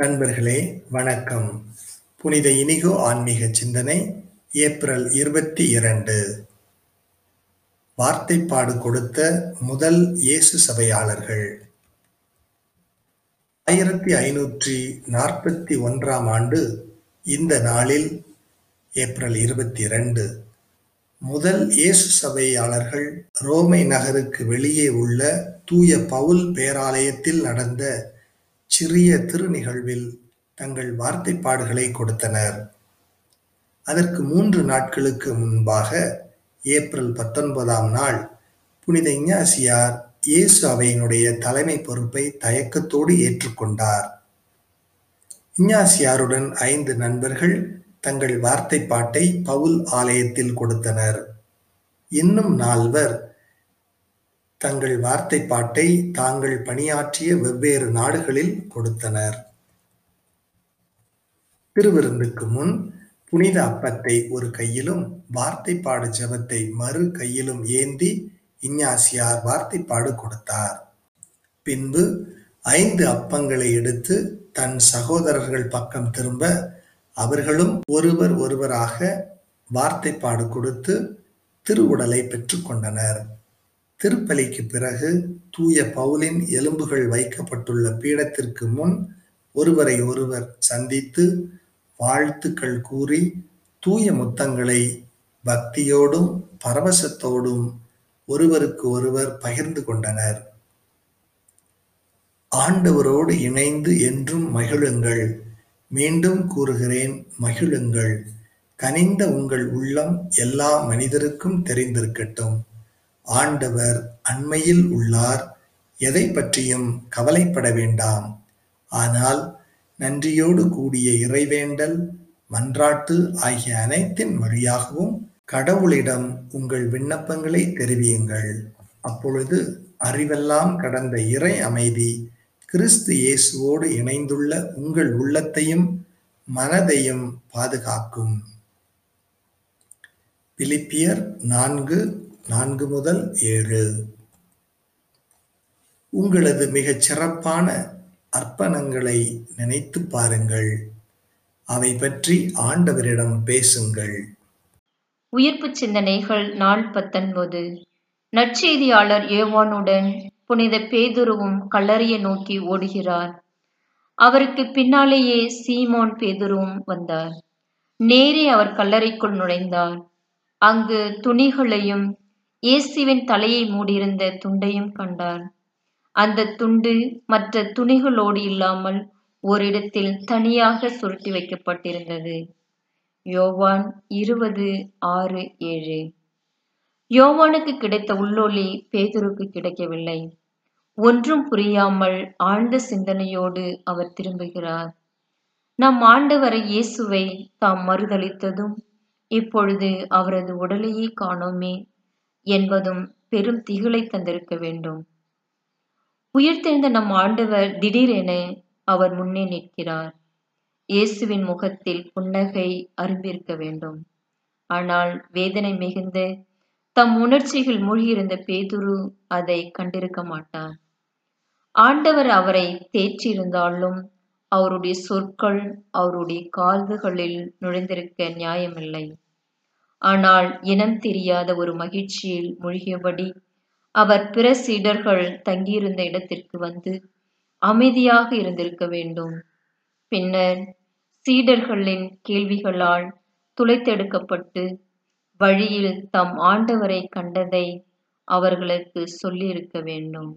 நண்பர்களே வணக்கம். புனித இனிகோ ஆன்மீக சிந்தனை ஏப்ரல் இருபத்தி இரண்டு. வார்த்தைப்பாடு கொடுத்த முதல் இயேசு சபையாளர்கள். ஆயிரத்தி ஐநூற்றி நாற்பத்தி ஒன்றாம் ஆண்டு இந்த நாளில் ஏப்ரல் இருபத்தி இரண்டு முதல் இயேசு சபையாளர்கள் ரோமை நகருக்கு வெளியே உள்ள தூய பவுல் பேராலயத்தில் நடந்த சிறிய திருநிகழ்வில் தங்கள் வார்த்தைப்பாடுகளை கொடுத்தனர். அதற்கு மூன்று நாட்களுக்கு முன்பாக ஏப்ரல் பத்தொன்பதாம் நாள் புனித இஞ்ஞாசியார் இயேசு அவையினுடைய தலைமை பொறுப்பை தயக்கத்தோடு ஏற்றுக்கொண்டார் இஞ்ஞாசியாருடன் ஐந்து நண்பர்கள் தங்கள் வார்த்தைப்பாட்டை பவுல் ஆலயத்தில் கொடுத்தனர். இன்னும் நால்வர் தங்கள் வார்த்தைப்பாட்டை தாங்கள் பணியாற்றிய வெவ்வேறு நாடுகளில் கொடுத்தனர். திருவிருந்துக்கு முன் புனித அப்பத்தை ஒரு கையிலும் வார்த்தைப்பாடு ஜெபத்தை மறு கையிலும் ஏந்தி இஞ்ஞாசியார் வார்த்தைப்பாடு கொடுத்தார். பின்பு ஐந்து அப்பங்களை எடுத்து தன் சகோதரர்கள் பக்கம் திரும்ப அவர்களும் ஒருவர் ஒருவராக வார்த்தைப்பாடு கொடுத்து திருவுடலை பெற்றுக்கொண்டனர் திருப்பலிக்கு பிறகு தூய பவுலின் எலும்புகள் வைக்கப்பட்டுள்ள பீடத்திற்கு முன் ஒருவரை ஒருவர் சந்தித்து வாழ்த்துக்கள் கூறி தூய முத்தங்களை பக்தியோடும் பரவசத்தோடும் ஒருவருக்கு ஒருவர் பகிர்ந்து கொண்டனர். ஆண்டவரோடு இணைந்து என்றும் மகிழுங்கள். மீண்டும் கூறுகிறேன் மகிழுங்கள். கனிந்த உங்கள் உள்ளம் எல்லா மனிதருக்கும் தெரிந்திருக்கட்டும். ஆண்டவர் அண்மையில் உள்ளார் எதை பற்றியும் கவலைப்பட வேண்டாம். ஆனால் நன்றியோடு கூடிய இறைவேண்டல் மன்றாட்டு ஆகிய அனைத்தின் வழியாகவும் கடவுளிடம் உங்கள் விண்ணப்பங்களை தெரிவியுங்கள். அப்பொழுது அறிவெல்லாம் கடந்த இறை அமைதி கிறிஸ்து இயேசுவோடு இணைந்துள்ள உங்கள் உள்ளத்தையும் மனதையும் பாதுகாக்கும். பிலிப்பியர் நான்கு நான்கு முதல் ஏழு. உங்களது மிகச் சிறப்பான அர்ப்பணங்களை நினைத்து பாருங்கள். அவை பற்றி ஆண்டவரிடம் பேசுங்கள். உயிர்ப்பு சிந்தனைகள் நாள் பத்தொன்பது. நற்செய்தியாளர் ஏவானுடன் புனித பேதுருவும் கல்லறையை நோக்கி ஓடுகிறார். அவருக்கு பின்னாலேயே சீமோன் பேதுருவும் வந்தார். நேரே அவர் கல்லறைக்குள் நுழைந்தார். அங்கு துணிகளையும் இயேசுவின் தலையை மூடியிருந்த துண்டையும் கண்டார். அந்த துண்டு மற்ற துணிகளோடு இல்லாமல் ஓரிடத்தில் தனியாக சுருட்டி வைக்கப்பட்டிருந்தது. யோவான் இருபது ஆறு ஏழு. யோவானுக்கு கிடைத்த உள்ளொளி பேதுருக்கு கிடைக்கவில்லை. ஒன்றும் புரியாமல் ஆழ்ந்த சிந்தனையோடு அவர் திரும்புகிறார். நம் ஆண்டவரை இயேசுவை தாம் மறுதளித்ததும் இப்பொழுது அவரது உடலையே காணோமே என்பதும் பெரும் திகிலை தந்திருக்க வேண்டும். உயிர்த்தெழுந்த நம் ஆண்டவர் திடீரென அவர் முன்னே நிற்கிறார். இயேசுவின் முகத்தில் புன்னகை அரும்பிருக்க வேண்டும். ஆனால் வேதனை மிகுந்த தம் உணர்ச்சிகள் மூழ்கியிருந்த பேதுரு அதை கண்டிருக்க மாட்டார். ஆண்டவர் அவரை தேற்றியிருந்தாலும் அவருடைய சொற்கள் அவருடைய கால்களில் நுழைந்திருக்க நியாயமில்லை. ஆனால் இனம் தெரியாத ஒரு மகிழ்ச்சியில் மூழ்கியபடி அவர் பிற சீடர்கள் தங்கியிருந்த இடத்திற்கு வந்து அமைதியாக இருந்திருக்க வேண்டும். பின்னர் சீடர்களின் கேள்விகளால் துளைத்தெடுக்கப்பட்டு வழியில் தம் ஆண்டவரை கண்டதை அவர்களுக்கு சொல்லியிருக்க வேண்டும்.